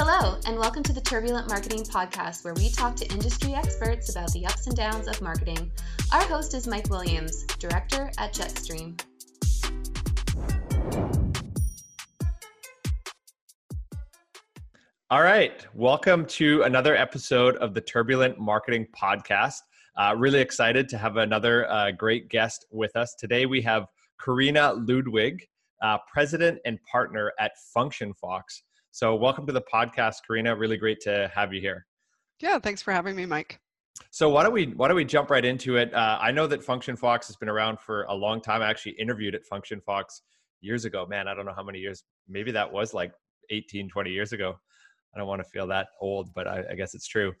Hello, and welcome to the Turbulent Marketing Podcast, where we talk to industry experts about the ups and downs of marketing. Our host is Mike Williams, Director at Jetstream. All right. Welcome to another episode of the Turbulent Marketing Podcast. Uh, really excited to have another uh, great guest with us. Today we have Corina Ludwig, uh, President and Partner at Function Fox. So, welcome to the podcast, Corina. Really great to have you here. Yeah, thanks for having me, Mike. So why don't we why don't we jump right into it? Uh, I know that Function Fox has been around for a long time. I actually interviewed at Function Fox years ago. Man, I don't know how many years. Maybe that was like 18, 20 years ago. I don't want to feel that old, but I, I guess it's true.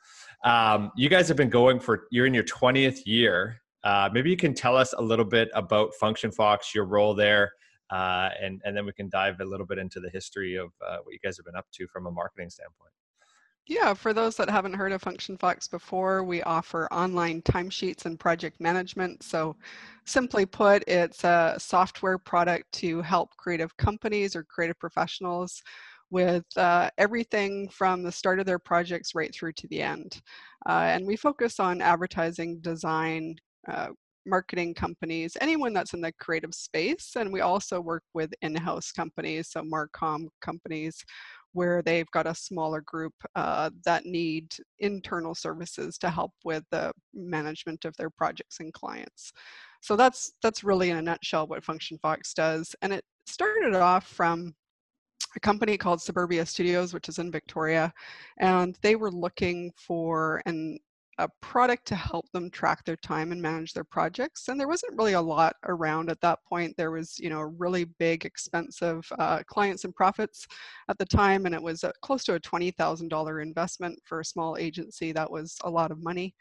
Um, you guys have been going for you're in your 20th year. Uh, maybe you can tell us a little bit about Function Fox, your role there, uh, and and then we can dive a little bit into the history of uh, what you guys have been up to from a marketing standpoint. Yeah, for those that haven't heard of Function Fox before, we offer online timesheets and project management. So, simply put, it's a software product to help creative companies or creative professionals with uh, everything from the start of their projects right through to the end. Uh, and we focus on advertising, design, uh, marketing companies, anyone that's in the creative space. And we also work with in house companies, so Marcom companies, where they've got a smaller group uh, that need internal services to help with the management of their projects and clients. So that's that's really in a nutshell what Function Fox does. And it started off from a company called Suburbia Studios, which is in Victoria, and they were looking for an a product to help them track their time and manage their projects. And there wasn't really a lot around at that point. There was, you know, really big, expensive uh, clients and profits at the time, and it was a, close to a $20,000 investment for a small agency. That was a lot of money.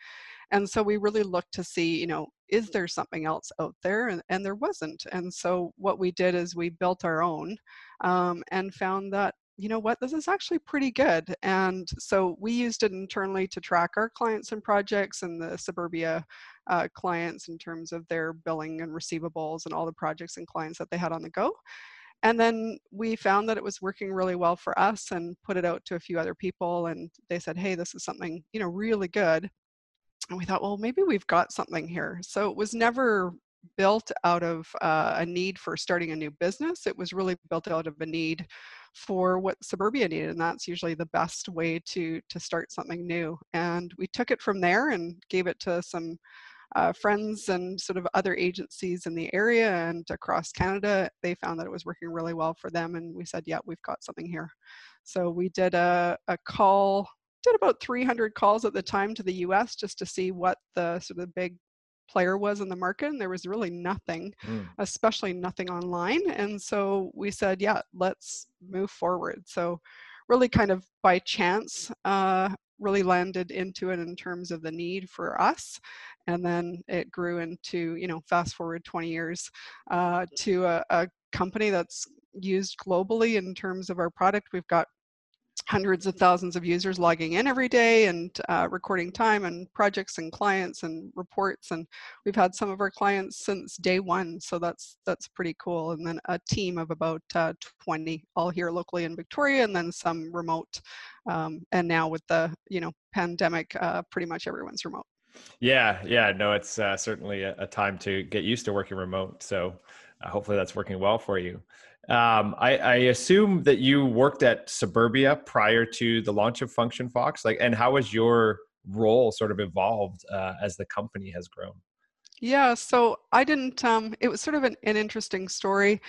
And so we really looked to see, you know, is there something else out there? And, and there wasn't. And so what we did is we built our own um, and found that you know what, this is actually pretty good. And so we used it internally to track our clients and projects and the Suburbia uh, clients in terms of their billing and receivables and all the projects and clients that they had on the go. And then we found that it was working really well for us and put it out to a few other people. And they said, hey, this is something, you know, really good and we thought, well, maybe we've got something here. So it was never built out of uh, a need for starting a new business. It was really built out of a need for what suburbia needed, and that's usually the best way to to start something new. And we took it from there and gave it to some uh, friends and sort of other agencies in the area and across Canada. They found that it was working really well for them, and we said, yeah, we've got something here. So we did a, a call did about 300 calls at the time to the US just to see what the sort of big player was in the market and there was really nothing mm. especially nothing online and so we said yeah let's move forward so really kind of by chance uh, really landed into it in terms of the need for us and then it grew into you know fast forward 20 years uh, to a, a company that's used globally in terms of our product we've got hundreds of thousands of users logging in every day and uh, recording time and projects and clients and reports and we've had some of our clients since day one so that's that's pretty cool. And then a team of about uh, 20 all here locally in victoria and then some remote um, and now with the you know pandemic uh, pretty much everyone's remote. Yeah yeah no it's uh, certainly a, a, time to get used to working remote so uh, hopefully that's working well for you um, I, I, assume that you worked at Suburbia prior to the launch of Function Fox. Like, and how has your role sort of evolved uh, as the company has grown? Yeah, so I didn't. Um, it was sort of an, an interesting story.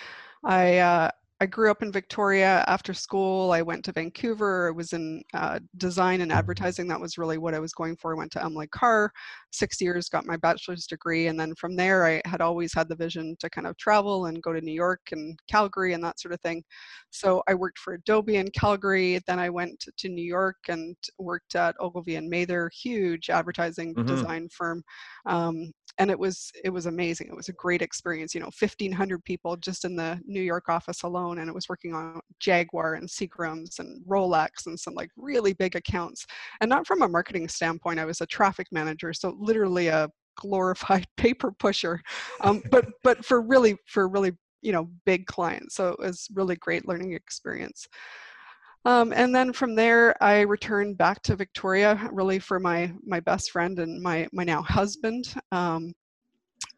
I uh, I grew up in Victoria. After school, I went to Vancouver. I was in uh, design and advertising. That was really what I was going for. I went to Emily Carr, six years, got my bachelor's degree. And then from there, I had always had the vision to kind of travel and go to New York and Calgary and that sort of thing. So I worked for Adobe in Calgary. Then I went to New York and worked at Ogilvy and Mather, huge advertising mm-hmm. design firm. Um, and it was it was amazing. It was a great experience. You know, 1,500 people just in the New York office alone, and it was working on Jaguar and Seagram's and Rolex and some like really big accounts. And not from a marketing standpoint. I was a traffic manager, so literally a glorified paper pusher, um, but but for really for really you know big clients. So it was really great learning experience. Um, and then from there, I returned back to Victoria, really for my my best friend and my my now husband. Um,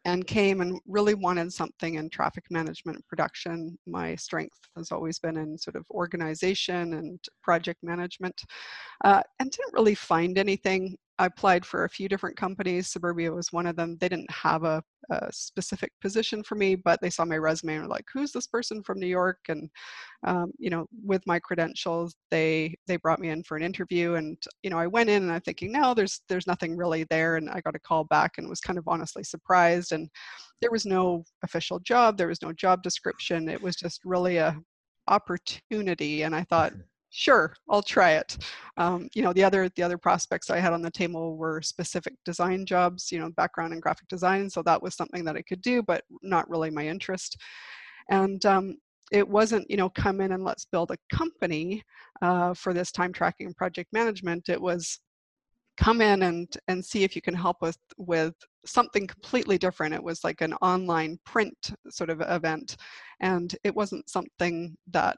and came and really wanted something in traffic management production. My strength has always been in sort of organization and project management, uh, and didn't really find anything I applied for a few different companies. Suburbia was one of them. They didn't have a, a, specific position for me, but they saw my resume and were like, "Who's this person from New York?" And um, you know, with my credentials, they they brought me in for an interview, and you know, I went in and I'm thinking, "No, there's there's nothing really there." And I got a call back and was kind of honestly surprised. And there was no official job, there was no job description. It was just really a opportunity, and I thought sure i'll try it. Um, you know the other the other prospects i had on the table were specific design jobs you know background in graphic design so that was something that i could do but not really my interest. And um, it wasn't you know come in and let's build a company uh, for this time tracking project management. It was come in and and see if you can help us with something completely different. It was like an online print sort of event and it wasn't something that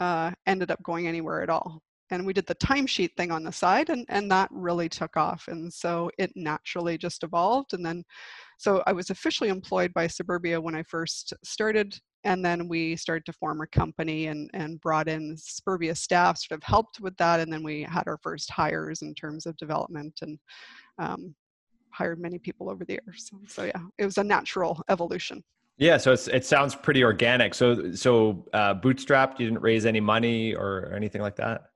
uh, ended up going anywhere at all. And we did the timesheet thing on the side, and, and that really took off. And so it naturally just evolved. And then, so I was officially employed by Suburbia when I first started. And then we started to form a company and, and brought in Suburbia staff, sort of helped with that. And then we had our first hires in terms of development and um, hired many people over the years. So, so yeah, it was a natural evolution. Yeah, so it sounds pretty organic. So so uh, bootstrapped. You didn't raise any money or anything like that.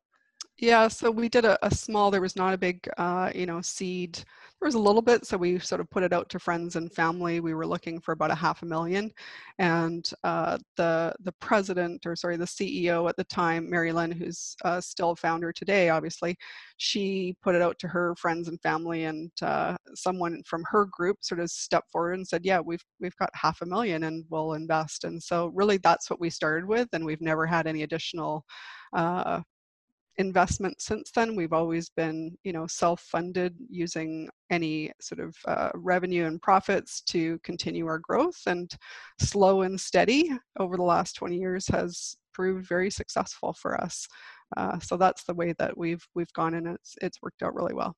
Yeah, so we did a, a small. There was not a big, uh, you know, seed there was a little bit, so we sort of put it out to friends and family. We were looking for about a half a million, and uh, the the president, or sorry, the CEO at the time, Mary Lynn, who's uh, still founder today, obviously, she put it out to her friends and family, and uh, someone from her group sort of stepped forward and said, "Yeah, we've we've got half a million, and we'll invest." And so, really, that's what we started with, and we've never had any additional uh, investment since then. We've always been, you know, self-funded using any sort of uh, revenue and profits to continue our growth. And slow and steady over the last 20 years has proved very successful for us. Uh, so that's the way that we've we've gone, and it's it's worked out really well.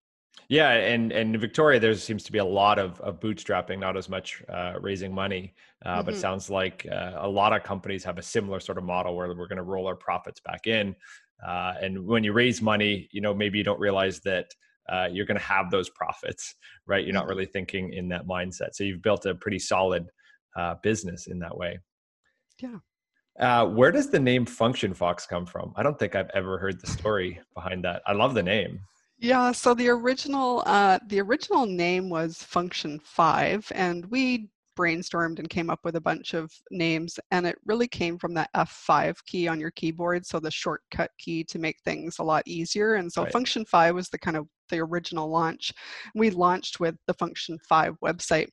Yeah, and and in Victoria, there seems to be a lot of, of bootstrapping, not as much uh, raising money. Uh, mm-hmm. But it sounds like uh, a lot of companies have a similar sort of model where we're going to roll our profits back in. Uh, and when you raise money, you know, maybe you don't realize that uh, you're going to have those profits, right? You're not mm-hmm. really thinking in that mindset. So you've built a pretty solid uh, business in that way. Yeah. Uh, where does the name Function Fox come from? I don't think I've ever heard the story behind that. I love the name. Yeah, so the original uh, the original name was Function Five, and we brainstormed and came up with a bunch of names and it really came from that F5 key on your keyboard so the shortcut key to make things a lot easier and so right. function 5 was the kind of the original launch we launched with the function 5 website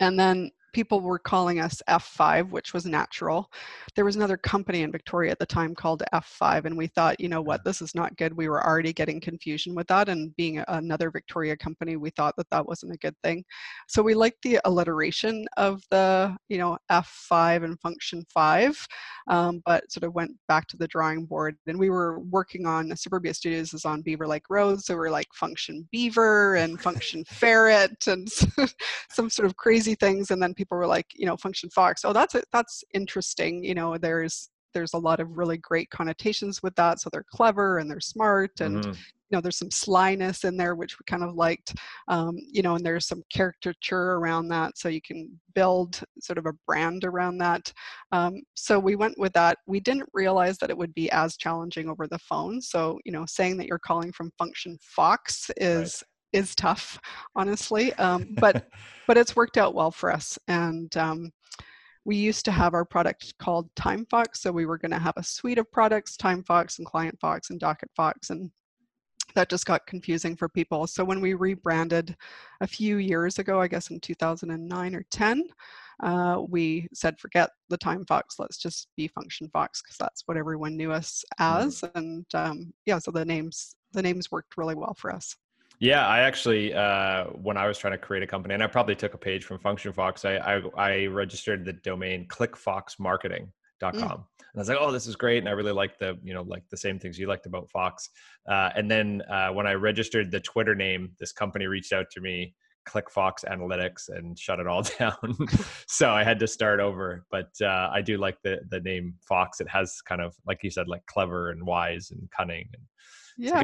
and then people were calling us F5, which was natural. There was another company in Victoria at the time called F5, and we thought, you know what, this is not good. We were already getting confusion with that, and being another Victoria company, we thought that that wasn't a good thing. So we liked the alliteration of the, you know, F5 and function 5, um, but sort of went back to the drawing board. And we were working on Suburbia Studios is on Beaver Lake Road, so we're like function beaver and function ferret and some sort of crazy things, and then people were like, you know, function fox. Oh, that's it. That's interesting. You know, there's there's a lot of really great connotations with that. So they're clever and they're smart and mm-hmm. you know there's some slyness in there which we kind of liked um, you know and there's some caricature around that so you can build sort of a brand around that um, so we went with that we didn't realize that it would be as challenging over the phone so you know saying that you're calling from function fox is is tough, honestly. Um, but but it's worked out well for us. And um, we used to have our product called TimeFox, so we were going to have a suite of products: TimeFox and ClientFox and DocketFox, and that just got confusing for people. So when we rebranded a few years ago, I guess in 2009 or 10. Uh, we said forget the time fox let's just be function fox because that's what everyone knew us mm-hmm. as and um, yeah so the names the names worked really well for us yeah, I actually, uh, when I was trying to create a company, and I probably took a page from Function Fox, I, I, I registered the domain ClickFox Marketing. Mm. And I was like, oh, this is great. And I really like the, you know, like the same things you liked about Fox. Uh, and then uh, when I registered the Twitter name, this company reached out to me, Click Fox Analytics, and shut it all down. so I had to start over. But uh, I do like the the name Fox. It has kind of, like you said, like clever and wise and cunning. And yeah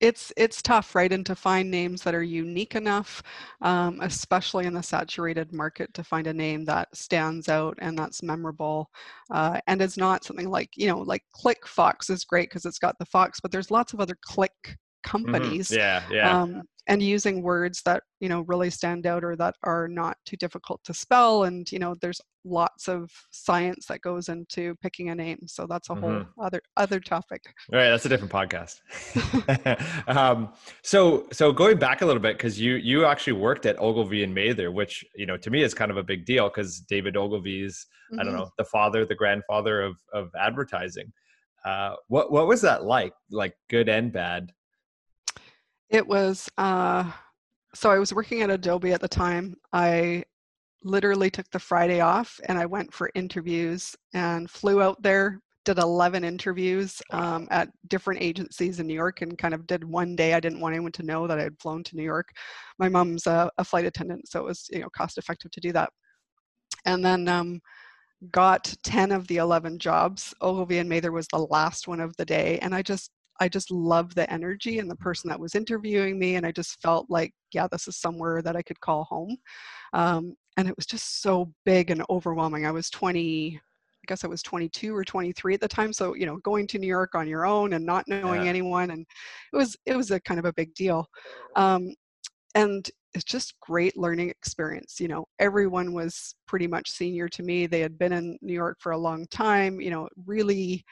it's it's tough right and to find names that are unique enough um, especially in the saturated market to find a name that stands out and that's memorable uh, and is not something like you know like click fox is great because it's got the fox but there's lots of other click. Companies mm-hmm. yeah yeah um, and using words that you know really stand out or that are not too difficult to spell and you know there's lots of science that goes into picking a name so that's a whole mm-hmm. other other topic all right that's a different podcast um, so so going back a little bit because you you actually worked at ogilvy and mather which you know to me is kind of a big deal because david ogilvy's mm-hmm. i don't mm-hmm. know the father the grandfather of of advertising uh, what what was that like like good and bad it was, uh, so I was working at Adobe at the time. I literally took the Friday off and I went for interviews and flew out there, did 11 interviews um, at different agencies in New York and kind of did one day. I didn't want anyone to know that I had flown to New York. My mom's a, a flight attendant, so it was, you know, cost effective to do that. And then um, got 10 of the 11 jobs. Ogilvy and Mather was the last one of the day. And I just I just loved the energy and the person that was interviewing me. And I just felt like, yeah, this is somewhere that I could call home. Um, and it was just so big and overwhelming. I was 20, I guess I was 22 or 23 at the time. So, you know, going to New York on your own and not knowing yeah. anyone. And it was, it was a kind of a big deal. Um, and it's just great learning experience. You know, everyone was pretty much senior to me. They had been in New York for a long time, you know, really,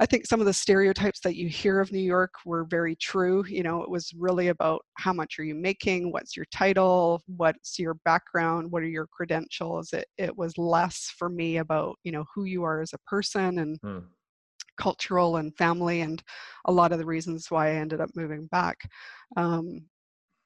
I think some of the stereotypes that you hear of New York were very true. You know, it was really about how much are you making, what's your title, what's your background, what are your credentials. It it was less for me about you know who you are as a person and hmm. cultural and family and a lot of the reasons why I ended up moving back. Um,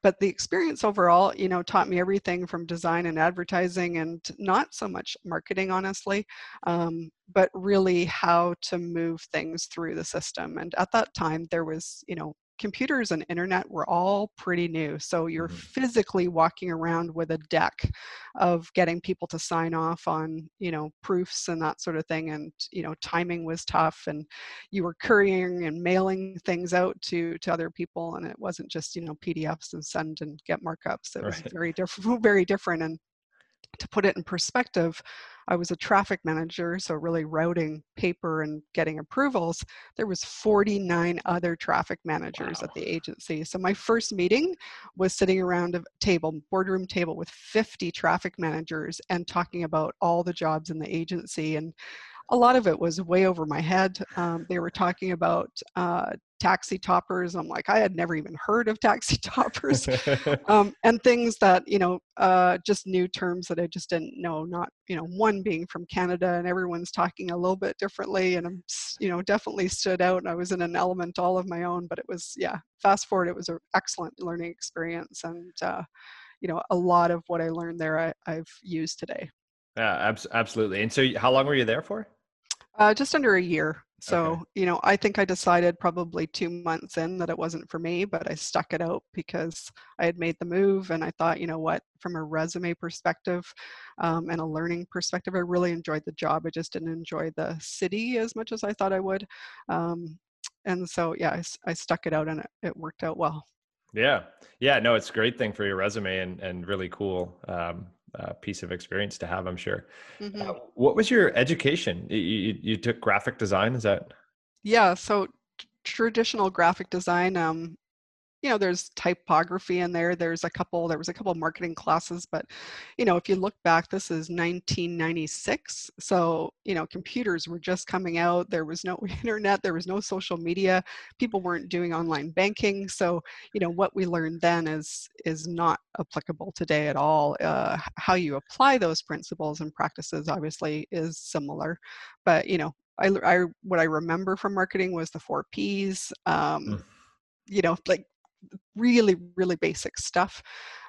but the experience overall you know taught me everything from design and advertising and not so much marketing honestly um, but really how to move things through the system. And at that time there was you know computers and internet were all pretty new. So you're mm-hmm. physically walking around with a deck of getting people to sign off on, you know, proofs and that sort of thing. And, you know, timing was tough and you were couriering and mailing things out to, to other people. And it wasn't just, you know, PDFs and send and get markups. It was right. very different, very different. And to put it in perspective, I was a traffic manager, so really routing paper and getting approvals. There was 49 other traffic managers wow. at the agency. So my first meeting was sitting around a table, boardroom table with 50 traffic managers and talking about all the jobs in the agency. And a lot of it was way over my head. Um, they were talking about uh, taxi toppers. I'm like, I had never even heard of taxi toppers, um, and things that you know, uh, just new terms that I just didn't know. Not you know, one being from Canada, and everyone's talking a little bit differently, and I'm you know definitely stood out. And I was in an element all of my own, but it was yeah. Fast forward, it was an excellent learning experience, and uh, you know, a lot of what I learned there I, I've used today. Yeah, absolutely. And so, how long were you there for? Uh, just under a year. So, okay. you know, I think I decided probably two months in that it wasn't for me, but I stuck it out because I had made the move and I thought, you know what, from a resume perspective um, and a learning perspective, I really enjoyed the job. I just didn't enjoy the city as much as I thought I would. Um, and so, yeah, I, I, stuck it out and it, it worked out well. Yeah. Yeah. No, it's a great thing for your resume and, and really cool. Um, uh, piece of experience to have, I'm sure. Mm-hmm. Uh, what was your education? You, you, you, took graphic design, is that? Yeah, so t- traditional graphic design. Um, you know there's typography in there there's a couple there was a couple marketing classes but you know if you look back this is 1996 so you know computers were just coming out there was no internet there was no social media people weren't doing online banking so you know what we learned then is is not applicable today at all uh, how you apply those principles and practices obviously is similar but you know I, I what i remember from marketing was the four p's um, mm. you know like really really basic stuff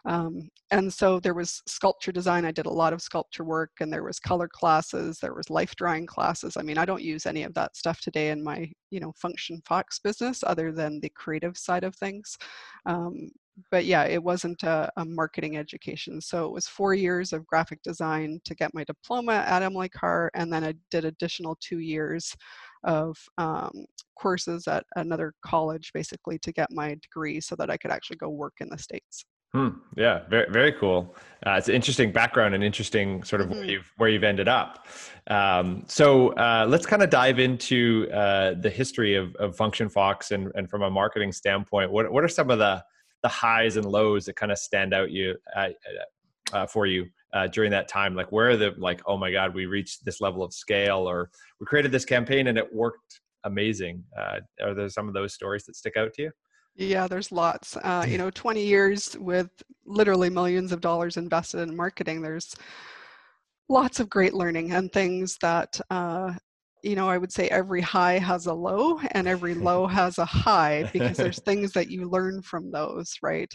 um, and so there was sculpture design. I did a lot of sculpture work and there was color classes there was life drawing classes. I mean i don't use any of that stuff today in my you know function fox business other than the creative side of things um, but yeah it wasn't a, a, marketing education. So it was four years of graphic design to get my diploma at emily carr and then i did additional two years of um, courses at another college basically to get my degree so that I could actually go work in the States. Hmm. Yeah, very very cool. Uh, it's an interesting background and interesting sort of mm-hmm. where you've where you've ended up. Um, so uh, let's kind of dive into uh, the history of, of Function Fox and and from a marketing standpoint, what what are some of the the highs and lows that kind of stand out you uh, uh, for you uh, during that time? Like where are the like oh my god we reached this level of scale or we created this campaign and it worked amazing. Uh, are there some of those stories that stick out to you? Yeah, there's lots. Uh, you know, 20 years with literally millions of dollars invested in marketing. There's lots of great learning and things that uh, you know, I would say every high has a low and every low has a high because there's things that you learn from those, right?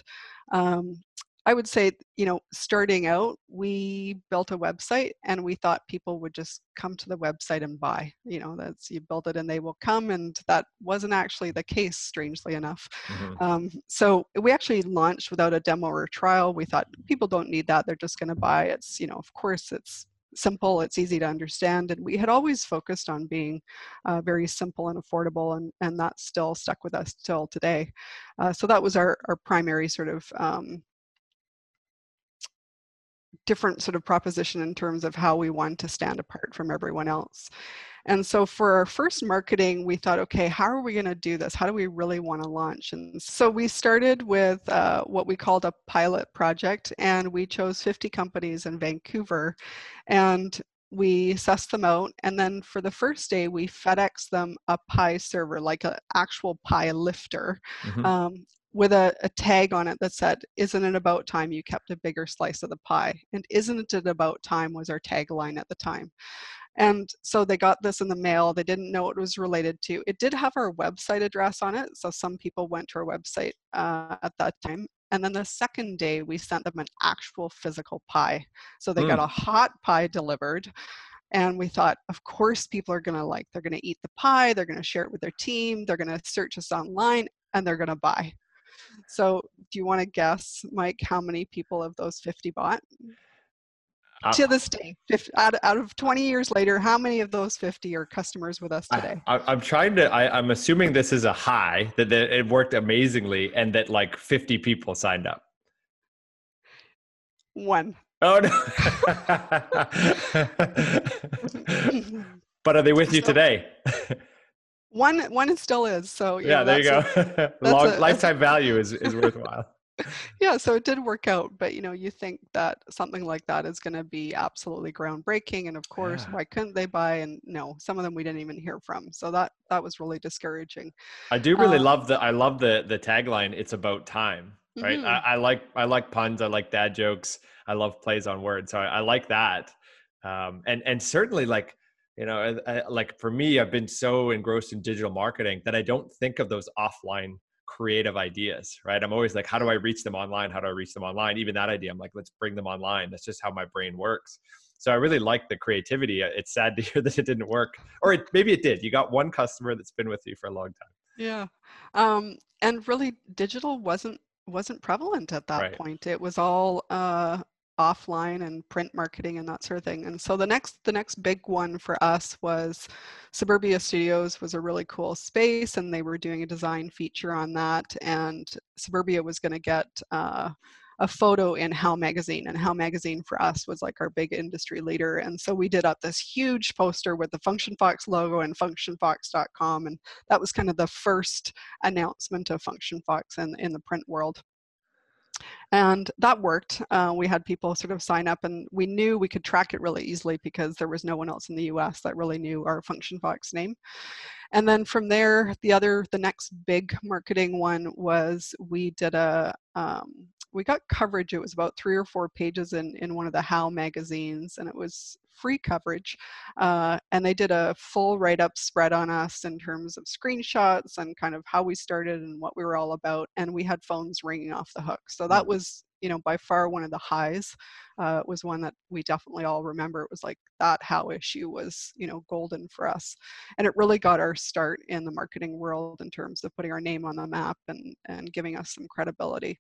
Um, I would say, you know, starting out, we built a website and we thought people would just come to the website and buy. You know, that's you build it and they will come, and that wasn't actually the case, strangely enough. Mm-hmm. Um, so we actually launched without a demo or a trial. We thought people don't need that; they're just going to buy. It's, you know, of course, it's simple, it's easy to understand, and we had always focused on being uh, very simple and affordable, and and that still stuck with us till today. Uh, so that was our our primary sort of um, different sort of proposition in terms of how we want to stand apart from everyone else. And so for our first marketing, we thought, okay, how are we going to do this? How do we really want to launch? And so we started with uh, what we called a pilot project, and we chose 50 companies in Vancouver. And we sussed them out and then for the first day we fedex them a pie server like an actual pie lifter mm-hmm. um, with a, a, tag on it that said, Isn't it about time you kept a bigger slice of the pie? And Isn't it about time was our tagline at the time. And so they got this in the mail. They didn't know what it was related to. It did have our website address on it. So some people went to our website uh, at that time. And then the second day, we sent them an actual physical pie. So they mm. got a hot pie delivered. And we thought, of course, people are going to like, they're going to eat the pie, they're going to share it with their team, they're going to search us online, and they're going to buy. So, do you want to guess, Mike, how many people of those 50 bought? Uh, to this day, 50, out, out of 20 years later, how many of those 50 are customers with us today? I, am trying to, I, am assuming this is a high, that, that it worked amazingly and that like 50 people signed up. One. Oh, no. but are they with you today? one one still is so yeah, yeah there you go. long a, lifetime value is is worthwhile. Yeah so it did work out but you know you think that something like that is going to be absolutely groundbreaking and of course yeah. why couldn't they buy? And no some of them we didn't even hear from so that that was really discouraging. I do really um, love the i love the the tagline it's about time right? Mm-hmm. I, I, like i like puns i like dad jokes i love plays on words so i, I like that. Um and and certainly like you know I, I, like for me i've been so engrossed in digital marketing that i don't think of those offline creative ideas right? I'm always like how do i reach them online? How do i reach them online? Even that idea i'm like let's bring them online. That's just how my brain works. So i really like the creativity. Uh, it's sad to hear that it didn't work or it, maybe it did. You got one customer that's been with you for a long time. Yeah. Um, and really digital wasn't wasn't prevalent at that right. point. It was all uh, offline and print marketing and that sort of thing. And so the next the next big one for us was Suburbia Studios was a really cool space and they were doing a design feature on that and Suburbia was going to get uh, a photo in How Magazine, and How Magazine for us was like our big industry leader. And so we did up this huge poster with the Function Fox logo and FunctionFox.com, and that was kind of the first announcement of Function Fox in, in the print world. And that worked. Uh, we had people sort of sign up, and we knew we could track it really easily because there was no one else in the US that really knew our Function Fox name. And then from there, the other, the next big marketing one was we did a, um, we got coverage. It was about three or four pages in, in one of the How magazines, and it was free coverage. Uh, and they did a full write up spread on us in terms of screenshots and kind of how we started and what we were all about. And we had phones ringing off the hook. So that mm. was you know by far one of the highs uh, was one that we definitely all remember it was like that how issue was you know golden for us and it really got our start in the marketing world in terms of putting our name on the map and and giving us some credibility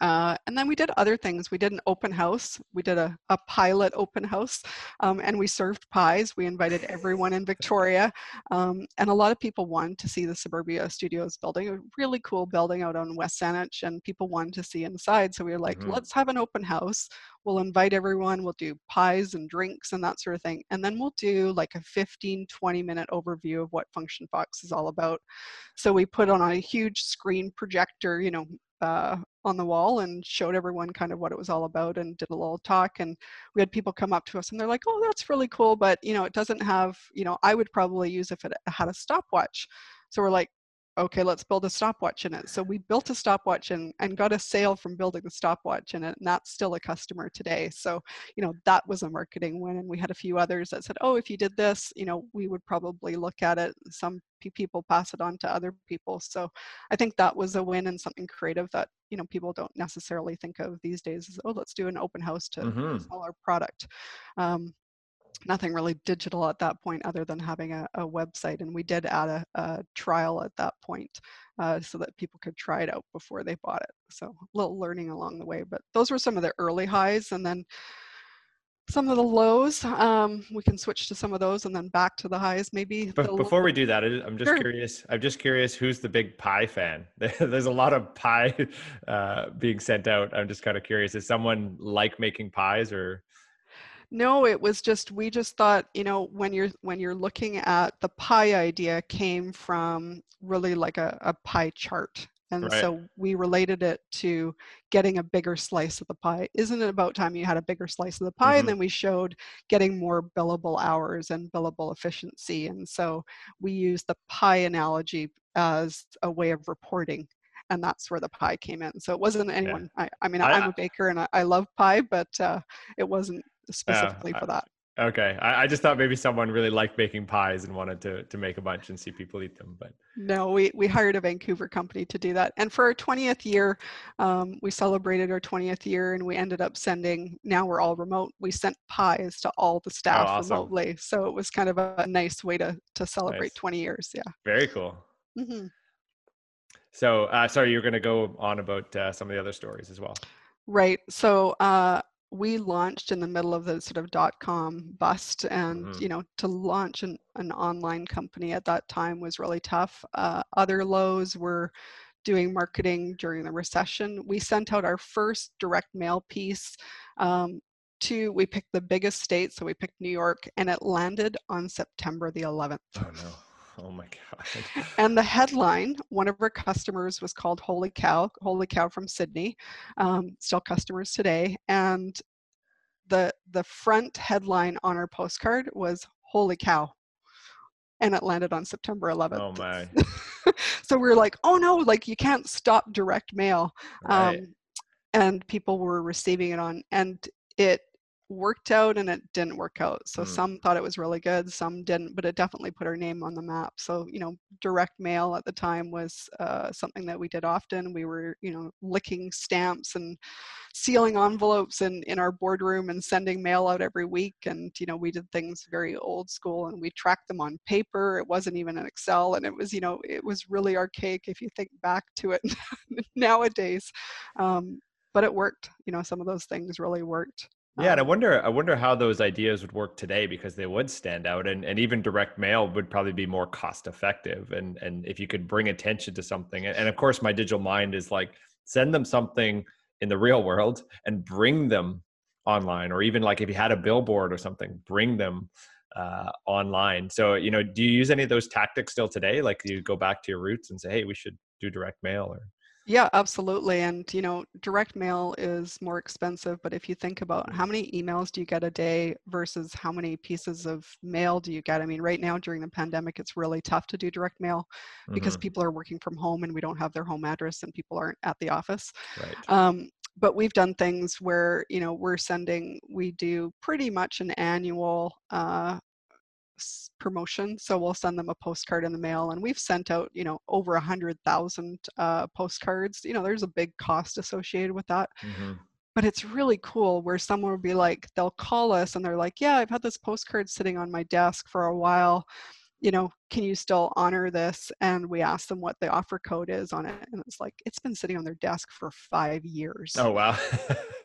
uh, and then we did other things. We did an open house. We did a, a pilot open house um, and we served pies. We invited everyone in Victoria. Um, and a lot of people wanted to see the Suburbia Studios building, a really cool building out on West Saanich, and people wanted to see inside. So we were like, mm-hmm. let's have an open house. We'll invite everyone. We'll do pies and drinks and that sort of thing. And then we'll do like a 15, 20 minute overview of what Function Fox is all about. So we put on a huge screen projector, you know, uh, on the wall and showed everyone kind of what it was all about and did a little talk and we had people come up to us and they're like oh that's really cool but you know it doesn't have you know i would probably use if it had a stopwatch. So we're like okay, let's build a stopwatch in it. So we built a stopwatch and, and got a sale from building the stopwatch in it, and that's still a customer today. So, you know, that was a marketing win. And we had a few others that said, oh, if you did this, you know, we would probably look at it. Some people pass it on to other people. So I think that was a win and something creative that, you know, people don't necessarily think of these days is, oh, let's do an open house to mm-hmm. sell our product. Um, nothing really digital at that point other than having a, a website. And we did add a, a trial at that point uh, so that people could try it out before they bought it. So a little learning along the way. But those were some of the early highs. And then some of the lows, um, we can switch to some of those and then back to the highs maybe. But before low- we do that, I'm just sure. curious. I'm just curious who's the big pie fan? There's a lot of pie uh, being sent out. I'm just kind of curious. Is someone like making pies or? No it was just we just thought you know when you're when you're looking at the pie idea came from really like a, a pie chart and right. so we related it to getting a bigger slice of the pie. Isn't it about time you had a bigger slice of the pie? Mm-hmm. And then we showed getting more billable hours and billable efficiency. And so we used the pie analogy as a way of reporting. And that's where the pie came in. So it wasn't anyone. Yeah. I, I, mean, I, am a baker and I, I love pie, but uh, it wasn't specifically for that. Okay, I, I, just thought maybe someone really liked baking pies and wanted to to make a bunch and see people eat them. But no, we we hired a Vancouver company to do that. And for our 20th year, um, we celebrated our 20th year, and we ended up sending. Now we're all remote. We sent pies to all the staff oh, awesome. remotely, so it was kind of a nice way to to celebrate nice. 20 years. Yeah. Very cool. Mm-hmm. So, uh, sorry, you're going to go on about uh, some of the other stories as well. Right. So, uh, we launched in the middle of the sort of dot com bust and mm-hmm. you know to launch an, an online company at that time was really tough. Uh, other lows were doing marketing during the recession. We sent out our first direct mail piece um, to we picked the biggest state so we picked new york and it landed on september the 11th oh no Oh my God. and the headline, one of our customers was called Holy Cow, Holy Cow from Sydney, um, still customers today. And the, the front headline on our postcard was Holy Cow. And it landed on September 11th. Oh my. so we were like, oh no, like you can't stop direct mail. Right. Um, and people were receiving it on, and it worked out and it didn't work out. So mm. some thought it was really good, some didn't, but it definitely put our name on the map. So, you know, direct mail at the time was uh, something that we did often. We were, you know, licking stamps and sealing envelopes in, in our boardroom and sending mail out every week. And, you know, we did things very old school and we tracked them on paper. It wasn't even an Excel. And it was, you know, it was really archaic if you think back to it nowadays. Um, but it worked. You know, some of those things really worked. Yeah, and I um, wonder I wonder how those ideas would work today because they would stand out and, and even direct mail would probably be more cost effective and and if you could bring attention to something and of course my digital mind is like send them something in the real world and bring them online or even like if you had a billboard or something bring them uh, online. So you know do you use any of those tactics still today? Like you go back to your roots and say hey we should do direct mail or yeah, absolutely. And, you know, direct mail is more expensive, but if you think about how many emails do you get a day versus how many pieces of mail do you get? I mean, right now during the pandemic, it's really tough to do direct mail because mm-hmm. people are working from home and we don't have their home address and people aren't at the office. Right. Um, but we've done things where you know we're sending we do pretty much an annual uh, promotion so we'll send them a postcard in the mail and we've sent out you know over a hundred thousand uh, postcards you know there's a big cost associated with that. Mm-hmm. but it's really cool where someone will be like they'll call us and they're like yeah i've had this postcard sitting on my desk for a while. You know can you still honor this? And we ask them what the offer code is on it and it's like it's been sitting on their desk for five years. Oh wow.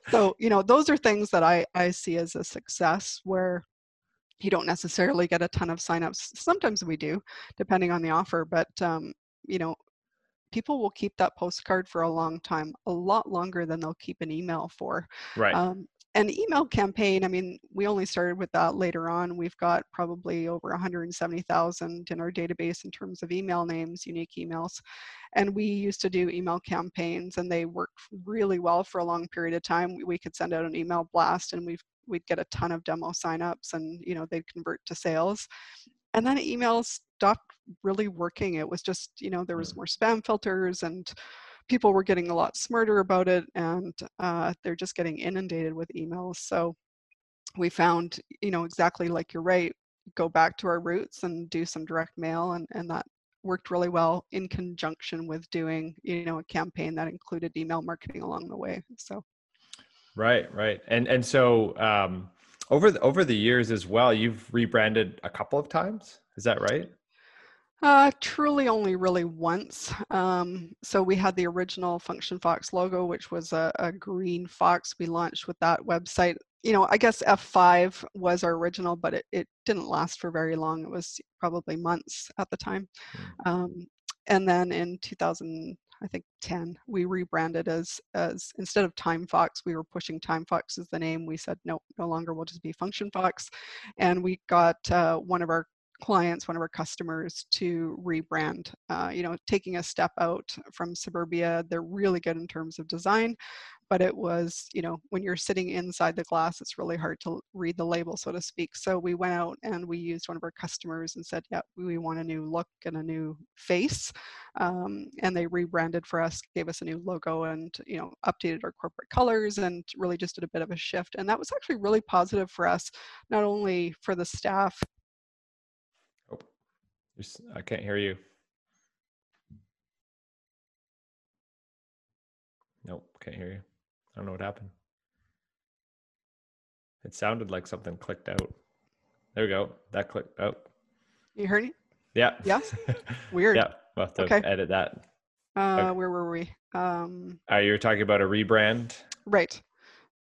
So you know those are things that i i see as a success where you don't necessarily get a ton of signups. Sometimes we do, depending on the offer, but um, you know, people will keep that postcard for a long time, a lot longer than they'll keep an email for. Right. Um, an email campaign, I mean, we only started with that later on. We've got probably over 170,000 in our database in terms of email names, unique emails. And we used to do email campaigns and they worked really well for a long period of time. We could send out an email blast and we've we'd get a ton of demo signups and you know they'd convert to sales. And then emails stopped really working. It was just you know there was mm. more spam filters and people were getting a lot smarter about it and uh, they're just getting inundated with emails. So we found you know exactly like you're right go back to our roots and do some direct mail and, and that worked really well in conjunction with doing you know a campaign that included email marketing along the way. So Right, right, and and so um, over the, over the years as well, you've rebranded a couple of times. Is that right? Uh, truly only really once. Um, so we had the original Function Fox logo, which was a, a, green fox. We launched with that website. You know, I guess F5 was our original, but it, it didn't last for very long. It was probably months at the time. Hmm. Um, and then in 2000, I think 10, we rebranded as as instead of Time Fox, we were pushing Time Fox as the name. We said no, no longer. We'll just be Function Fox, and we got uh, one of our clients, one of our customers to rebrand. Uh, you know, taking a step out from Suburbia, they're really good in terms of design, but it was, you know, when you're sitting inside the glass, it's really hard to read the label, so to speak. So we went out and we used one of our customers and said, yeah, we want a new look and a new face. Um, and they rebranded for us, gave us a new logo and, you know, updated our corporate colors and really just did a bit of a shift. And that was actually really positive for us, not only for the staff. Oh, I can't hear you. Nope, can't hear you. I don't know what happened. It sounded like something clicked out. There we go. That clicked out. You heard it? Yeah. Yeah. Weird. yeah. We'll have to okay. edit that. Uh, okay. Where were we? Um, uh, you were talking about a rebrand. Right.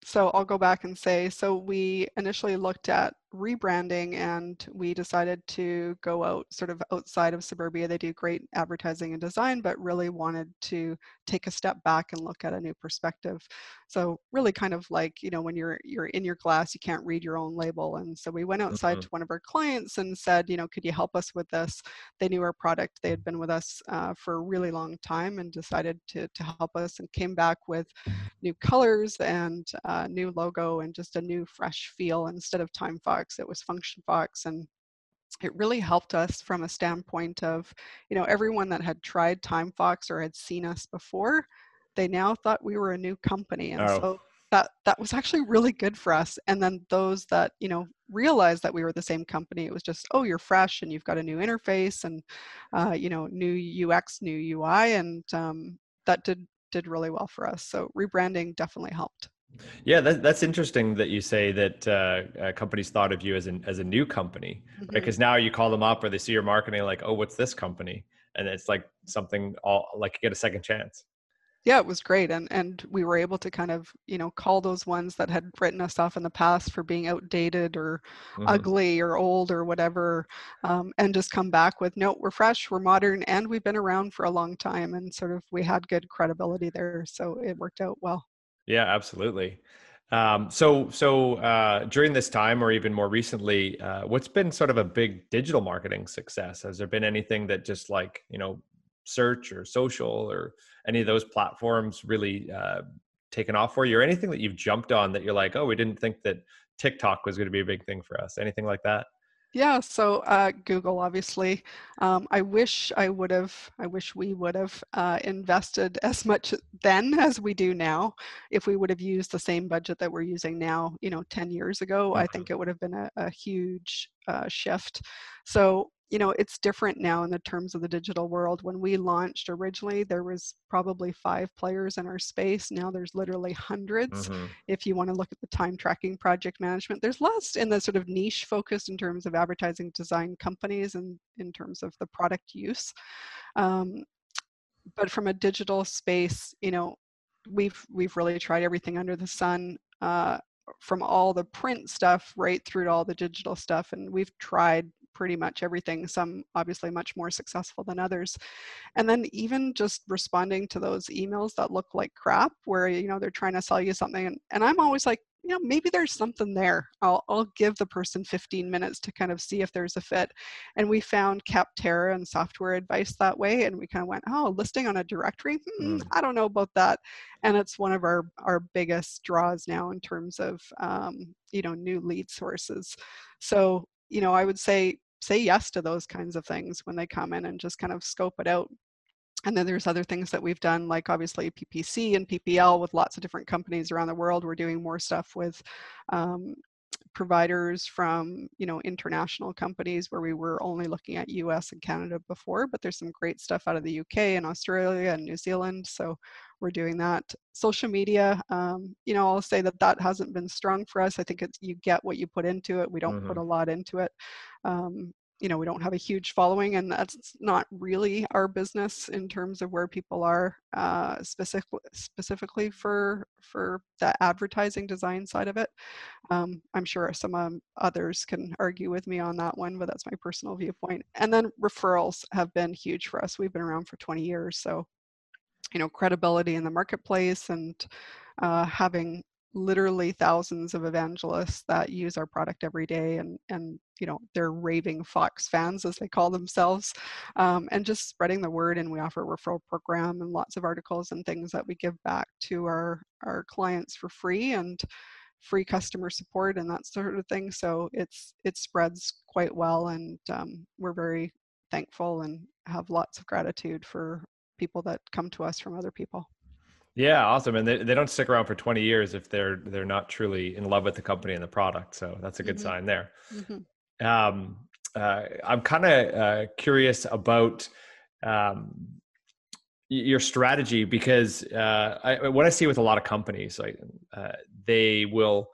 So I'll go back and say, so we initially looked at rebranding and we decided to go out sort of outside of suburbia. They do great advertising and design but really wanted to take a step back and look at a new perspective. So really kind of like you know when you're you're in your glass you can't read your own label. And so we went outside mm-hmm. to one of our clients and said you know could you help us with this? They knew our product. They had been with us uh, for a really long time and decided to, to help us and came back with new colors and uh, new logo and just a new fresh feel instead of time fox it was Function Fox, and it really helped us from a standpoint of, you know, everyone that had tried Time Fox or had seen us before, they now thought we were a new company, and oh. so that that was actually really good for us. And then those that you know realized that we were the same company, it was just, oh, you're fresh and you've got a new interface and uh, you know new UX, new UI, and um, that did did really well for us. So rebranding definitely helped. Yeah, that, that's interesting that you say that uh, uh, companies thought of you as an as a new company, mm-hmm. Because now you call them up or they see your marketing, like, oh, what's this company? And it's like something all like you get a second chance. Yeah, it was great, and and we were able to kind of you know call those ones that had written us off in the past for being outdated or mm-hmm. ugly or old or whatever, um, and just come back with no, we're fresh, we're modern, and we've been around for a long time, and sort of we had good credibility there, so it worked out well. Yeah, absolutely. Um, so, so uh, during this time, or even more recently, uh, what's been sort of a big digital marketing success? Has there been anything that just like you know, search or social or any of those platforms really uh, taken off for you, or anything that you've jumped on that you're like, oh, we didn't think that TikTok was going to be a big thing for us? Anything like that? Yeah, so uh, Google, obviously. Um, I wish I would have, I wish we would have uh, invested as much then as we do now. If we would have used the same budget that we're using now, you know, 10 years ago, I think it would have been a, a huge uh, shift. So you know it's different now in the terms of the digital world. When we launched originally there was probably five players in our space. Now there's literally 100s mm-hmm. if you want to look at the time tracking project management there's less in the sort of niche focused in terms of advertising design companies and in terms of the product use. Um, but from a digital space you know we've we've really tried everything under the sun uh, from all the print stuff right through to all the digital stuff. And we've tried pretty much everything, some obviously much more successful than others. And then even just responding to those emails that look like crap, where, you know, they're trying to sell you something. And, and I'm always like, you know, maybe there's something there. I'll, I'll give the person 15 minutes to kind of see if there's a fit. And we found Capterra and software advice that way. And we kind of went, oh, listing on a directory? Hmm, mm. I don't know about that. And it's one of our, our biggest draws now in terms of, um, you know, new lead sources. So, you know, I would say say yes to those kinds of things when they come in and just kind of scope it out. And then there's other things that we've done, like obviously PPC and PPL with lots of different companies around the world. We're doing more stuff with um, providers from you know international companies where we were only looking at US and Canada before but there's some great stuff out of the UK and Australia and New Zealand so we're doing that. Social media um, you know I'll say that that hasn't been strong for us. I think it's you get what you put into it. We don't mm-hmm. put a lot into it. Um, you know we don't have a huge following and that's not really our business in terms of where people are uh, specific, specifically for for the advertising design side of it. Um, i'm sure some um, others can argue with me on that one but that's my personal viewpoint. And then referrals have been huge for us. We've been around for 20 years so you know credibility in the marketplace and uh, having literally thousands of evangelists that use our product every day and and you know they're raving fox fans as they call themselves um, and just spreading the word and we offer a referral program and lots of articles and things that we give back to our our clients for free and free customer support and that sort of thing so it's it spreads quite well and um, we're very thankful and have lots of gratitude for people that come to us from other people yeah, awesome. And they, they don't stick around for 20 years if they're they're not truly in love with the company and the product. So that's a good mm-hmm. sign there. Mm-hmm. Um, uh, I'm kind of uh, curious about um, your strategy because uh, I, what I see with a lot of companies, like uh, they will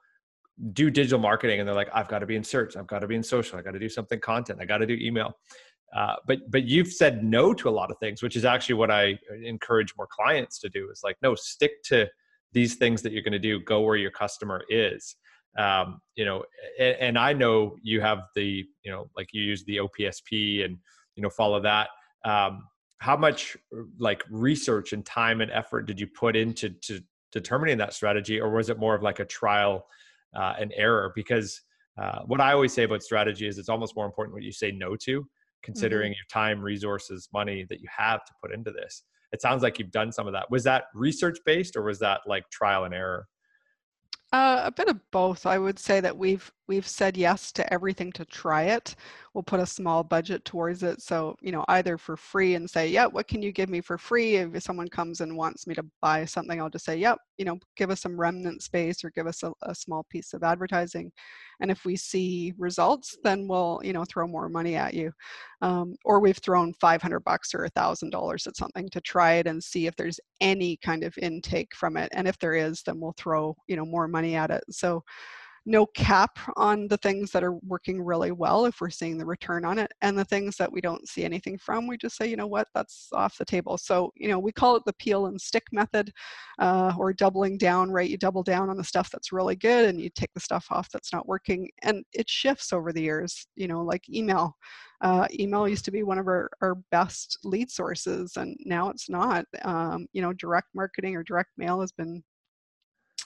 do digital marketing and they're like, I've got to be in search, I've got to be in social, I got to do something content, I got to do email. Uh, but but you've said no to a lot of things, which is actually what I encourage more clients to do. Is like no, stick to these things that you're going to do. Go where your customer is. Um, you know, and, and, I know you have the you know like you use the OPSP and you know follow that. Um, how much like research and time and effort did you put into to determining that strategy, or was it more of like a trial uh, and error? Because uh, what I always say about strategy is it's almost more important what you say no to considering mm-hmm. your time, resources, money that you have to put into this. It sounds like you've done some of that. Was that research based or was that like trial and error? Uh, a bit of both. I would say that we've we've said yes to everything to try it. We'll put a small budget towards it. So, you know, either for free and say, yeah, what can you give me for free? If someone comes and wants me to buy something, I'll just say, yep, you know, give us some remnant space or give us a, a small piece of advertising. And if we see results, then we'll, you know, throw more money at you. Um, or we've thrown 500 bucks or a thousand dollars at something to try it and see if there's any kind of intake from it. And if there is, then we'll throw, you know, more money at it. So, no cap on the things that are working really well if we're seeing the return on it and the things that we don't see anything from we just say you know what? That's off the table. So you know we call it the peel and stick method uh, or doubling down right? You double down on the stuff that's really good and you take the stuff off that's not working and it shifts over the years you know like email. Uh, email used to be one of our, our best lead sources and now it's not. Um, you know direct marketing or direct mail has been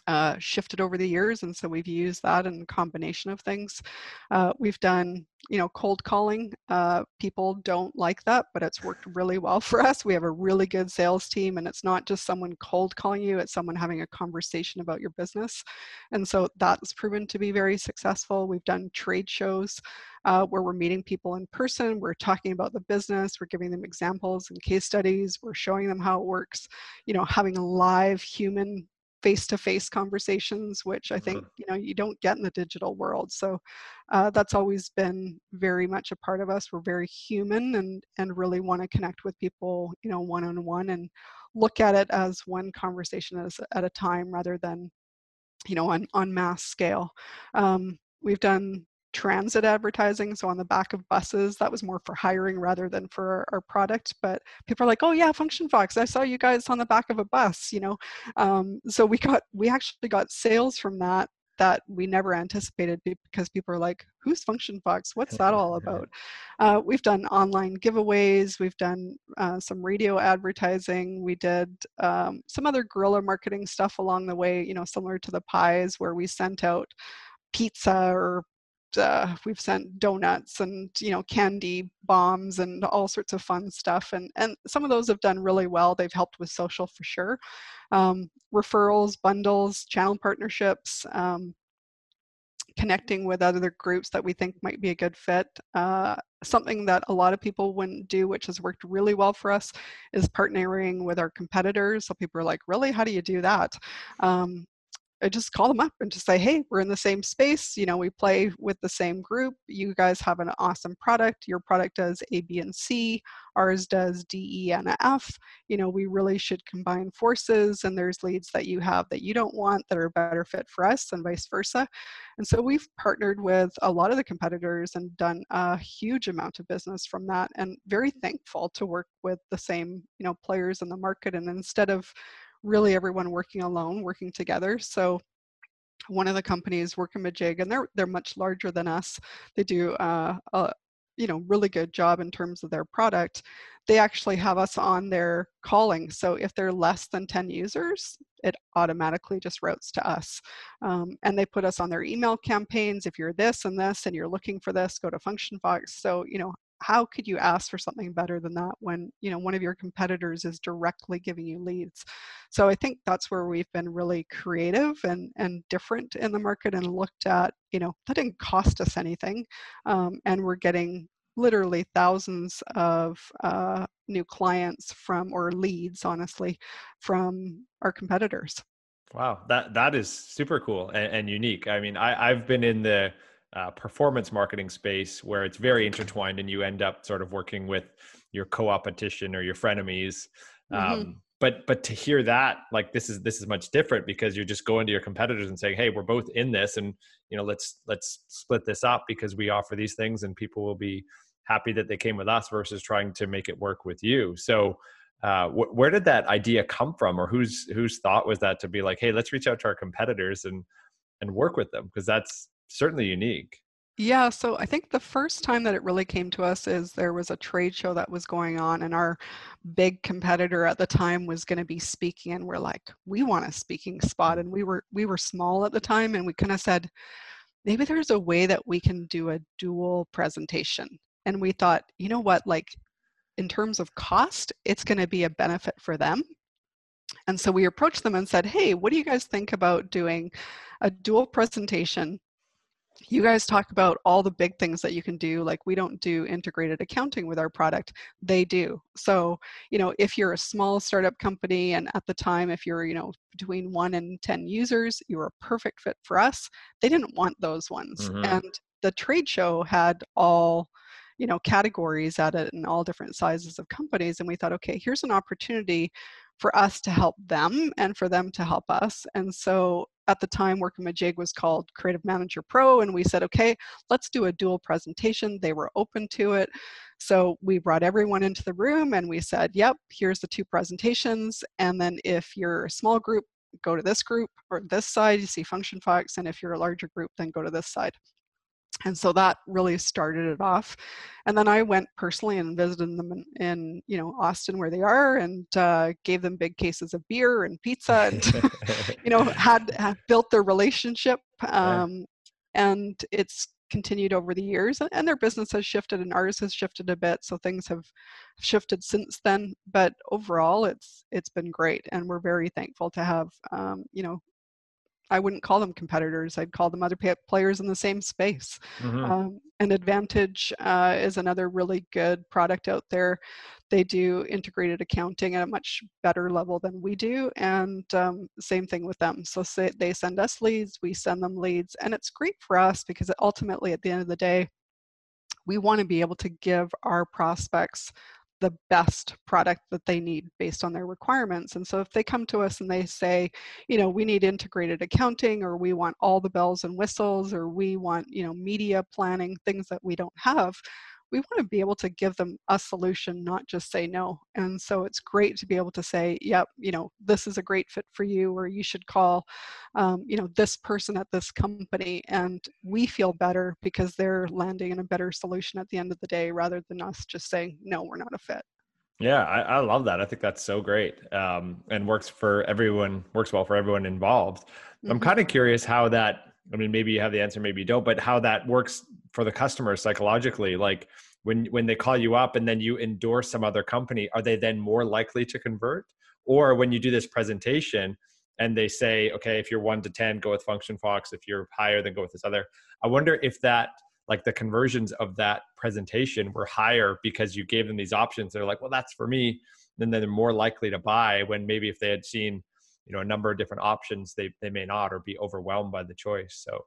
uh, shifted over the years, and so we've used that in combination of things. Uh, we've done, you know, cold calling. Uh, people don't like that, but it's worked really well for us. We have a really good sales team, and it's not just someone cold calling you; it's someone having a conversation about your business, and so that's proven to be very successful. We've done trade shows. Uh, where we're meeting people in person, we're talking about the business, we're giving them examples and case studies, we're showing them how it works, you know, having a live human face-to-face conversations which i think mm-hmm. you know you don't get in the digital world. So uh, that's always been very much a part of us. We're very human and and really want to connect with people you know one-on-one and look at it as one conversation as, at a time rather than you know on on mass scale. Um, we've done transit advertising. So on the back of buses, that was more for hiring rather than for our, product. But people are like, oh yeah, Function Fox, I saw you guys on the back of a bus, you know. Um, so we got we actually got sales from that that we never anticipated because people are like, who's Function Fox? What's that all about? Uh, we've done online giveaways. We've done uh, some radio advertising. We did um, some other guerrilla marketing stuff along the way, you know, similar to the pies where we sent out pizza or uh, we've sent donuts and you know candy bombs and all sorts of fun stuff and and some of those have done really well they've helped with social for sure um, referrals bundles channel partnerships um, connecting with other groups that we think might be a good fit. Uh, something that a lot of people wouldn't do, which has worked really well for us, is partnering with our competitors. So people are like, really, how do you do that? Um, I just call them up and just say, hey, we're in the same space. You know, we play with the same group. You guys have an awesome product. Your product does A, B, and C. Ours does D, E, and F. You know, we really should combine forces, and there's leads that you have that you don't want that are better fit for us, and vice versa. And so we've partnered with a lot of the competitors and done a huge amount of business from that, and very thankful to work with the same, you know, players in the market. And instead of really everyone working alone, working together. So one of the companies Workamajig, and they're they're much larger than us. They do uh, a you know really good job in terms of their product. They actually have us on their calling. So if they're less than 10 users, it automatically just routes to us. Um, and they put us on their email campaigns. If you're this and this and you're looking for this, go to Function Fox. So you know how could you ask for something better than that when you know one of your competitors is directly giving you leads? So i think that's where we've been really creative and and different in the market and looked at you know that didn't cost us anything um, and we're getting literally thousands of uh, new clients from or leads honestly from our competitors. Wow that that is super cool and, and unique. I mean I, i've been in the uh, performance marketing space where it's very intertwined and you end up sort of working with your co-opetition or your frenemies mm-hmm. um, but but to hear that like this is this is much different because you're just going to your competitors and saying hey we're both in this and you know let's let's split this up because we offer these things and people will be happy that they came with us versus trying to make it work with you so uh, wh- where did that idea come from or whose whose thought was that to be like hey let's reach out to our competitors and and work with them because that's certainly unique. Yeah, so I think the first time that it really came to us is there was a trade show that was going on, and our big competitor at the time was going to be speaking, and we're like, we want a speaking spot, and we were we were small at the time, and we kind of said, maybe there's a way that we can do a dual presentation, and we thought, you know what, like in terms of cost, it's going to be a benefit for them. And so we approached them and said, hey, what do you guys think about doing a dual presentation you guys talk about all the big things that you can do like we don't do integrated accounting with our product they do. So you know if you're a small startup company and at the time if you're you know between 1 and 10 users you're a perfect fit for us they didn't want those ones. Mm-hmm. and the trade show had all you know categories at it and all different sizes of companies and we thought okay here's an opportunity for us to help them and for them to help us. And so at the time Workamajig was called Creative Manager Pro, and we said, okay, let's do a dual presentation. They were open to it. So we brought everyone into the room and we said, yep, here's the two presentations. And then if you're a small group, go to this group or this side, you see Function Fox. And if you're a larger group, then go to this side. And so that really started it off and then i went personally and visited them in, in you know austin where they are and uh, gave them big cases of beer and pizza and you know had, had, built their relationship um, yeah. and it's continued over the years and their business has shifted and ours has shifted a bit so things have shifted since then but overall it's it's been great and we're very thankful to have um, you know I wouldn't call them competitors. I'd call them other players in the same space. Mm-hmm. Um, and Advantage uh, is another really good product out there. They do integrated accounting at a much better level than we do, and um, same thing with them. So say they send us leads, we send them leads, and it's great for us because ultimately, at the end of the day, we want to be able to give our prospects the best product that they need based on their requirements. And so if they come to us and they say, you know, we need integrated accounting or we want all the bells and whistles or we want, you know, media planning, things that we don't have, we want to be able to give them a solution, not just say no. And so it's great to be able to say, yep, you know, this is a great fit for you, or you should call, um, you know, this person at this company. And we feel better because they're landing in a better solution at the end of the day rather than us just saying, no, we're not a fit. Yeah, I, I love that. I think that's so great um, and works for everyone, works well for everyone involved. Mm-hmm. I'm kind of curious how that I mean, maybe you have the answer, maybe you don't, but how that works for the customer psychologically. Like when when they call you up and then you endorse some other company, are they then more likely to convert? Or when you do this presentation and they say, okay, if you're one to ten, go with Function Fox. If you're higher, then go with this other. I wonder if that like the conversions of that presentation were higher because you gave them these options. They're like, well, that's for me. Then they're more likely to buy when maybe if they had seen you know a number of different options they, they may not or be overwhelmed by the choice so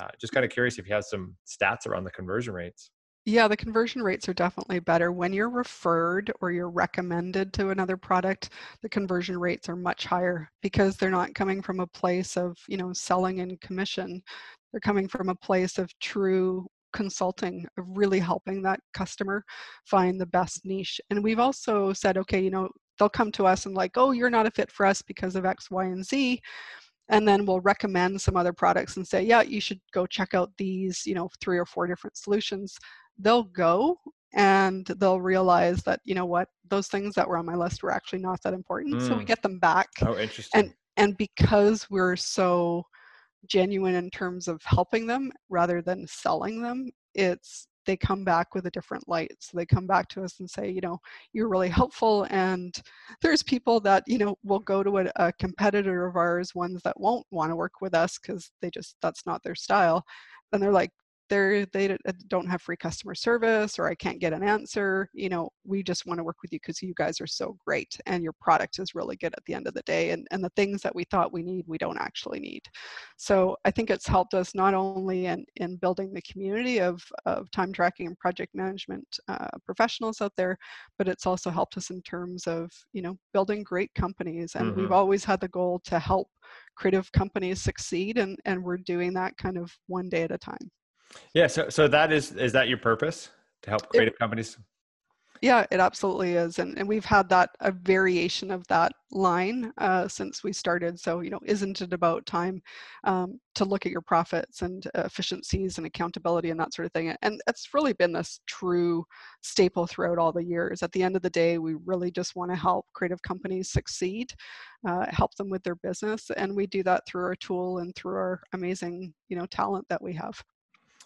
uh, just kind of curious if you have some stats around the conversion rates yeah, the conversion rates are definitely better. When you're referred or you're recommended to another product, the conversion rates are much higher because they're not coming from a place of, you know, selling and commission. They're coming from a place of true consulting, of really helping that customer find the best niche. And we've also said, okay, you know, they'll come to us and like, oh, you're not a fit for us because of X, Y, and Z. And then we'll recommend some other products and say, yeah, you should go check out these, you know, three or four different solutions. They'll go and they'll realize that, you know what, those things that were on my list were actually not that important. Mm. So we hmm. get them back. Oh, interesting. And and because we're so genuine in terms of helping them rather than selling them, it's they come back with a different light. So they come back to us and say, you know, you're really helpful. And there's people that, you know, will go to a, a competitor of ours, ones that won't want to work with us because they just, that's not their style. And they're like, they're they uh, don't have free customer service or i can't get an answer you know we just want to work with you because you guys are so great and your product is really good at the end of the day and, and the things that we thought we need we don't actually need so i think it's helped us not only in, in building the community of, of time tracking and project management uh, professionals out there but it's also helped us in terms of you know building great companies and mm-hmm. we've always had the goal to help creative companies succeed and, and we're doing that kind of one day at a time yeah. So, so that is, is that your purpose to help creative it, companies? Yeah, it absolutely is. And, and we've had that, a variation of that line uh, since we started. So, you know, isn't it about time um, to look at your profits and efficiencies and accountability and that sort of thing? And it's really been this true staple throughout all the years. At the end of the day, we really just want to help creative companies succeed, uh, help them with their business. And we do that through our tool and through our amazing, you know, talent that we have.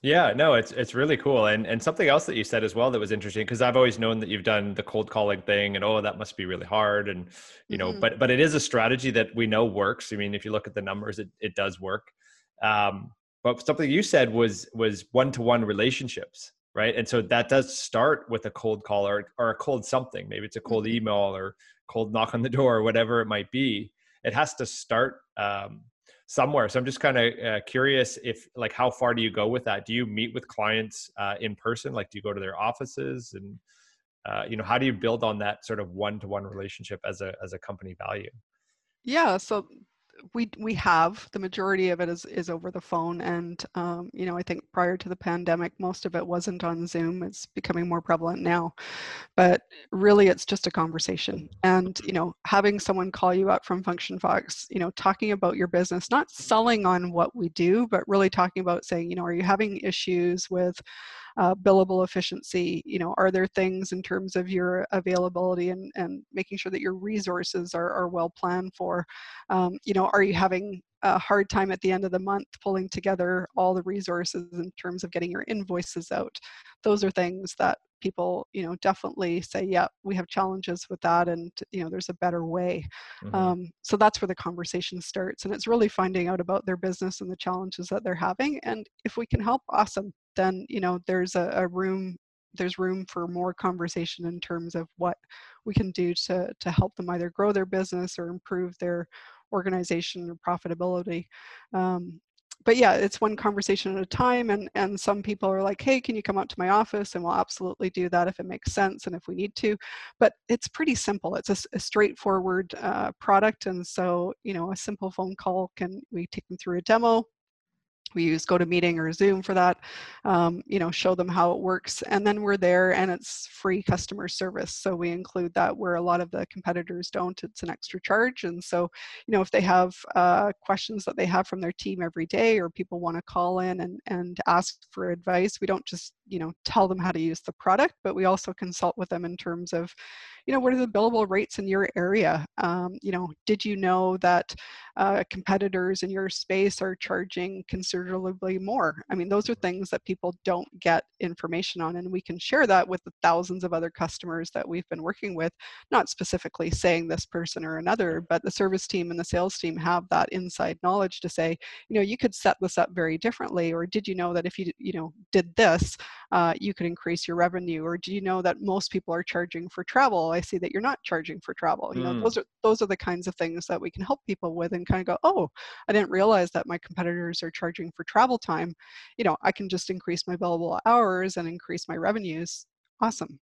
Yeah, no, it's it's really cool, and and something else that you said as well that was interesting because I've always known that you've done the cold calling thing, and oh, that must be really hard, and you know, mm-hmm. but but it is a strategy that we know works. I mean, if you look at the numbers, it it does work. Um, but something you said was was one to one relationships, right? And so that does start with a cold call or, or a cold something. Maybe it's a cold mm-hmm. email or cold knock on the door, or whatever it might be. It has to start um, somewhere. So I'm just kind of uh, curious if like how far do you go with that? Do you meet with clients uh, in person? Like do you go to their offices and uh, you know how do you build on that sort of one-to-one relationship as a as a company value? Yeah, so we we have the majority of it is is over the phone and um, you know i think prior to the pandemic most of it wasn't on zoom it's becoming more prevalent now but really it's just a conversation and you know having someone call you up from function fox you know talking about your business not selling on what we do but really talking about saying you know are you having issues with uh, billable efficiency you know are there things in terms of your availability and, and making sure that your resources are, are well planned for? Um, you know are you having a hard time at the end of the month pulling together all the resources in terms of getting your invoices out? Those are things that people you know definitely say yeah we have challenges with that and you know there's a better way. Mm-hmm. um, so that's where the conversation starts and it's really finding out about their business and the challenges that they're having and if we can help awesome then you know there's a, a room there's room for more conversation in terms of what we can do to to help them either grow their business or improve their organization or profitability. Um, but yeah it's one conversation at a time and and some people are like hey can you come out to my office? And we'll absolutely do that if it makes sense and if we need to. But it's pretty simple. It's a, a straightforward uh, product and so you know a simple phone call can we take them through a demo we use GoToMeeting or Zoom for that, um, you know, show them how it works. And then we're there and it's free customer service. So we include that where a lot of the competitors don't, it's an extra charge. And so, you know, if they have uh, questions that they have from their team every day or people want to call in and, and ask for advice, we don't just, you know, tell them how to use the product, but we also consult with them in terms of, you know, what are the billable rates in your area? Um, you know, did you know that uh, competitors in your space are charging considerably more? I mean, those are things that people don't get information on, and we can share that with the thousands of other customers that we've been working with, not specifically saying this person or another, but the service team and the sales team have that inside knowledge to say, you know, you could set this up very differently, or did you know that if you, you know, did this, uh, you could increase your revenue, or do you know that most people are charging for travel? I see that you're not charging for travel. You know, mm. those are those are the kinds of things that we can help people with and kind of go, oh, I didn't realize that my competitors are charging for travel time. You know, I can just increase my billable hours and increase my revenues. Awesome.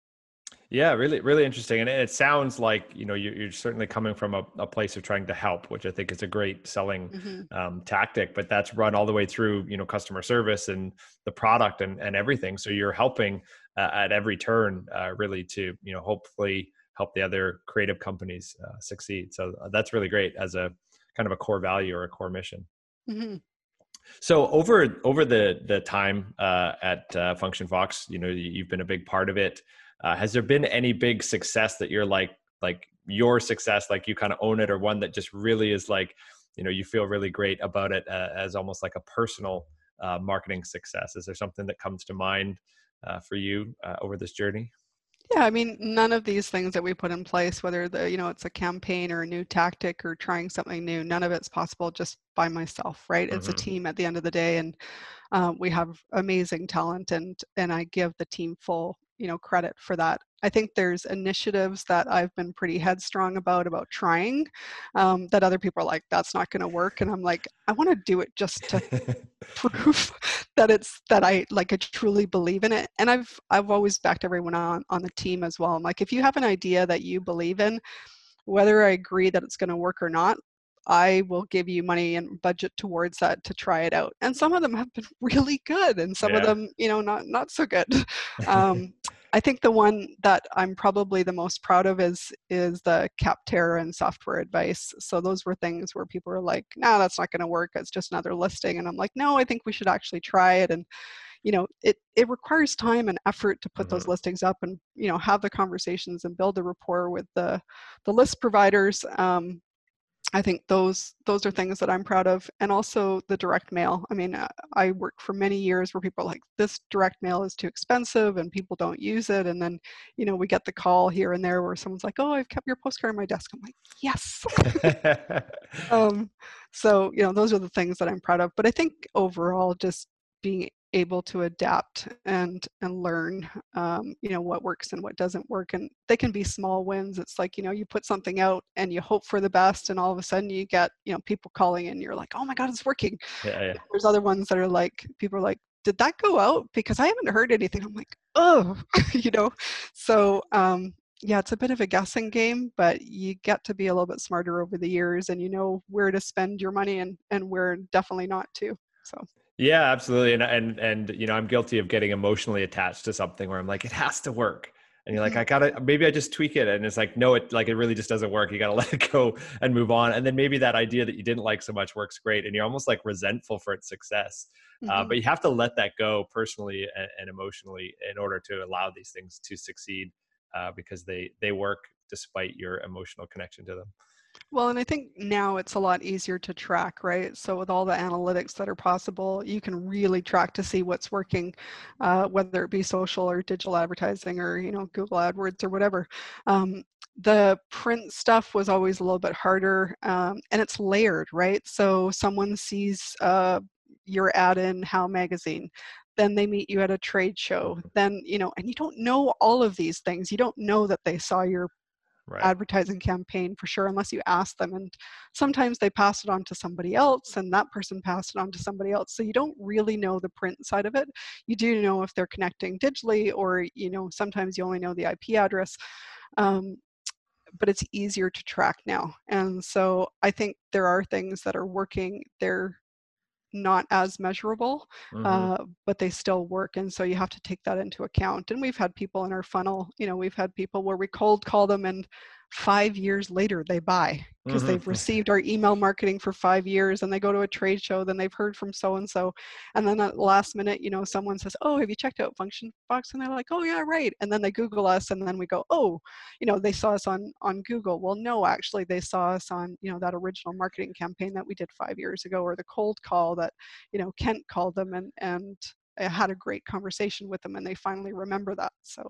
Yeah, really, really interesting. And it sounds like, you know, you're, you're certainly coming from a, a, place of trying to help, which I think is a great selling mm-hmm. um, tactic, but that's run all the way through, you know, customer service and the product and, and everything. So you're helping uh, at every turn uh, really to, you know, hopefully help the other creative companies uh, succeed. So uh, that's really great as a kind of a core value or a core mission. Mm-hmm. So over over the the time uh, at uh, Function Fox, you know you've been a big part of it. Uh, has there been any big success that you're like like your success, like you kind of own it, or one that just really is like you know you feel really great about it uh, as almost like a personal uh, marketing success? Is there something that comes to mind uh, for you over this journey? Yeah, I mean, none of these things that we put in place, whether the you know it's a campaign or a new tactic or trying something new, none of it's possible just by myself, right? Mm-hmm. It's a mm-hmm. team at the end of the day, and uh, we have amazing talent, and and I give the team full you know credit for that. I think there's initiatives that i've been pretty headstrong about about trying um, that other people are like that's not going to work and i'm like i want to do it just to prove that it's that i like i truly believe in it and i've i've always backed everyone on on the team as well. I'm like if you have an idea that you believe in whether i agree that it's going to work or not I will give you money and budget towards that to try it out. And some of them have been really good, and some yeah. of them, you know, not not so good. Um, I think the one that I'm probably the most proud of is is the Capterra and software advice. So those were things where people were like, "No, nah, that's not going to work. It's just another listing." And I'm like, "No, I think we should actually try it." And you know, it it requires time and effort to put mm-hmm. those listings up and you know have the conversations and build a rapport with the the list providers. Um, I think those those are things that I'm proud of, and also the direct mail. I mean, uh, I worked for many years where people are like, "This direct mail is too expensive, and people don't use it." And then, you know, we get the call here and there where someone's like, "Oh, I've kept your postcard on my desk." I'm like, "Yes." um, so, you know, those are the things that I'm proud of. But I think overall, just being able to adapt and and learn um, you know what works and what doesn't work and they can be small wins. It's like you know you put something out and you hope for the best and all of a sudden you get you know people calling and you're like oh my god it's working. Yeah, yeah. there's other ones that are like people are like did that go out? Because i haven't heard anything. I'm like oh you know? So um yeah it's a bit of a guessing game but you get to be a little bit smarter over the years and you know where to spend your money and and where definitely not to so yeah, absolutely. And and and you know, I'm guilty of getting emotionally attached to something where I'm like, it has to work. and you're like i gotta maybe i just tweak it and it's like no it like it really just doesn't work you gotta let it go and move on and then maybe that idea that you didn't like so much works great and you're almost like resentful for its success uh, mm-hmm. uh, but you have to let that go personally and, and, emotionally in order to allow these things to succeed uh, because they they work despite your emotional connection to them well, and I think now it's a lot easier to track, right? So with all the analytics that are possible, you can really track to see what's working, uh, whether it be social or digital advertising or you know Google AdWords or whatever. Um, the print stuff was always a little bit harder, um, and it's layered, right? So someone sees uh, your ad in How Magazine then they meet you at a trade show then you know and you don't know all of these things you don't know that they saw your right. advertising campaign for sure unless you ask them and sometimes they pass it on to somebody else and that person passed it on to somebody else so you don't really know the print side of it you do know if they're connecting digitally or you know sometimes you only know the ip address um, but it's easier to track now and so i think there are things that are working they're not as measurable, mm-hmm. uh, but they still work. And so you have to take that into account. And we've had people in our funnel, you know, we've had people where we cold call them and five years later they buy because mm-hmm. they've received our email marketing for five years and they go to a trade show then they've heard from so and so and then at the last minute you know someone says oh have you checked out function fox and they're like oh yeah right. And then they google us and then we go oh you know they saw us on on google. Well no actually they saw us on you know that original marketing campaign that we did five years ago or the cold call that you know kent called them and and I had a great conversation with them and they finally remember that so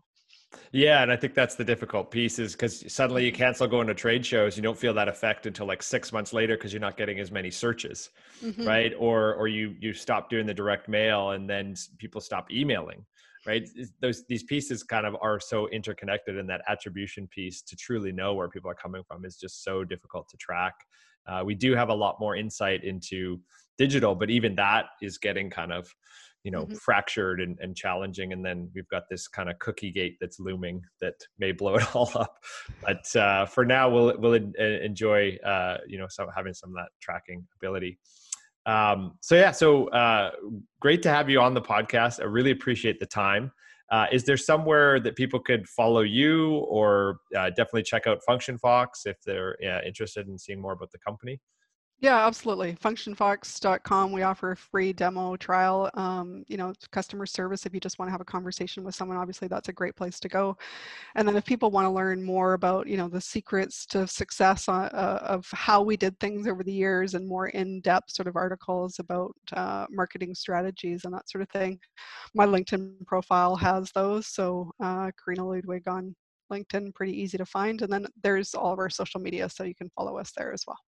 yeah, and I think that's the difficult piece is because suddenly you mm-hmm. cancel going to trade shows, you don't feel that effect until like six months later because you're not getting as many searches, mm-hmm. right? Or or you you stop doing the direct mail and then people stop emailing, right? Those these pieces kind of are so interconnected, and that attribution piece to truly know where people are coming from is just so difficult to track. Uh, we do have a lot more insight into digital, but even that is getting kind of you know mm-hmm. fractured and, and challenging and then we've got this kind of cookie gate that's looming that may blow it all up. But uh, for now we'll we'll enjoy uh, you know some having some of that tracking ability. Um, so yeah so uh, great to have you on the podcast. I really appreciate the time. Uh, is there somewhere that people could follow you or uh, definitely check out function fox if they're interested in seeing more about the company yeah, absolutely. Functionfox.com. We offer a free demo trial. Um, you know, customer service. If you just want to have a conversation with someone, obviously that's a great place to go. And then if people want to learn more about, you know, the secrets to success uh, uh, of how we did things over the years and more in-depth sort of articles about uh, marketing strategies and that sort of thing, my LinkedIn profile has those. So uh, Corina Ludwig on LinkedIn, pretty easy to find. And then there's all of our social media, so you can follow us there as well.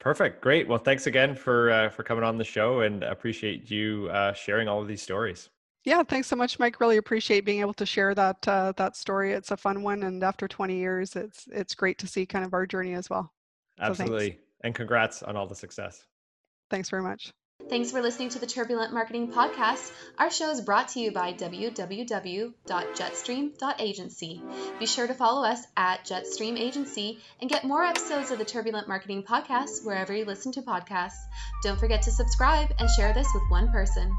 Perfect. Great. Well, thanks again for uh, for coming on the show, and appreciate you uh, sharing all of these stories. Yeah, thanks so much, Mike. Really appreciate being able to share that uh, that story. It's a fun one, and after 20 years, it's it's great to see kind of our journey as well. Absolutely, so and congrats on all the success. Thanks very much. Thanks for listening to the Turbulent Marketing Podcast. Our show is brought to you by www.jetstream.agency. Be sure to follow us at Jetstream Agency and get more episodes of the Turbulent Marketing Podcast wherever you listen to podcasts. Don't forget to subscribe and share this with one person.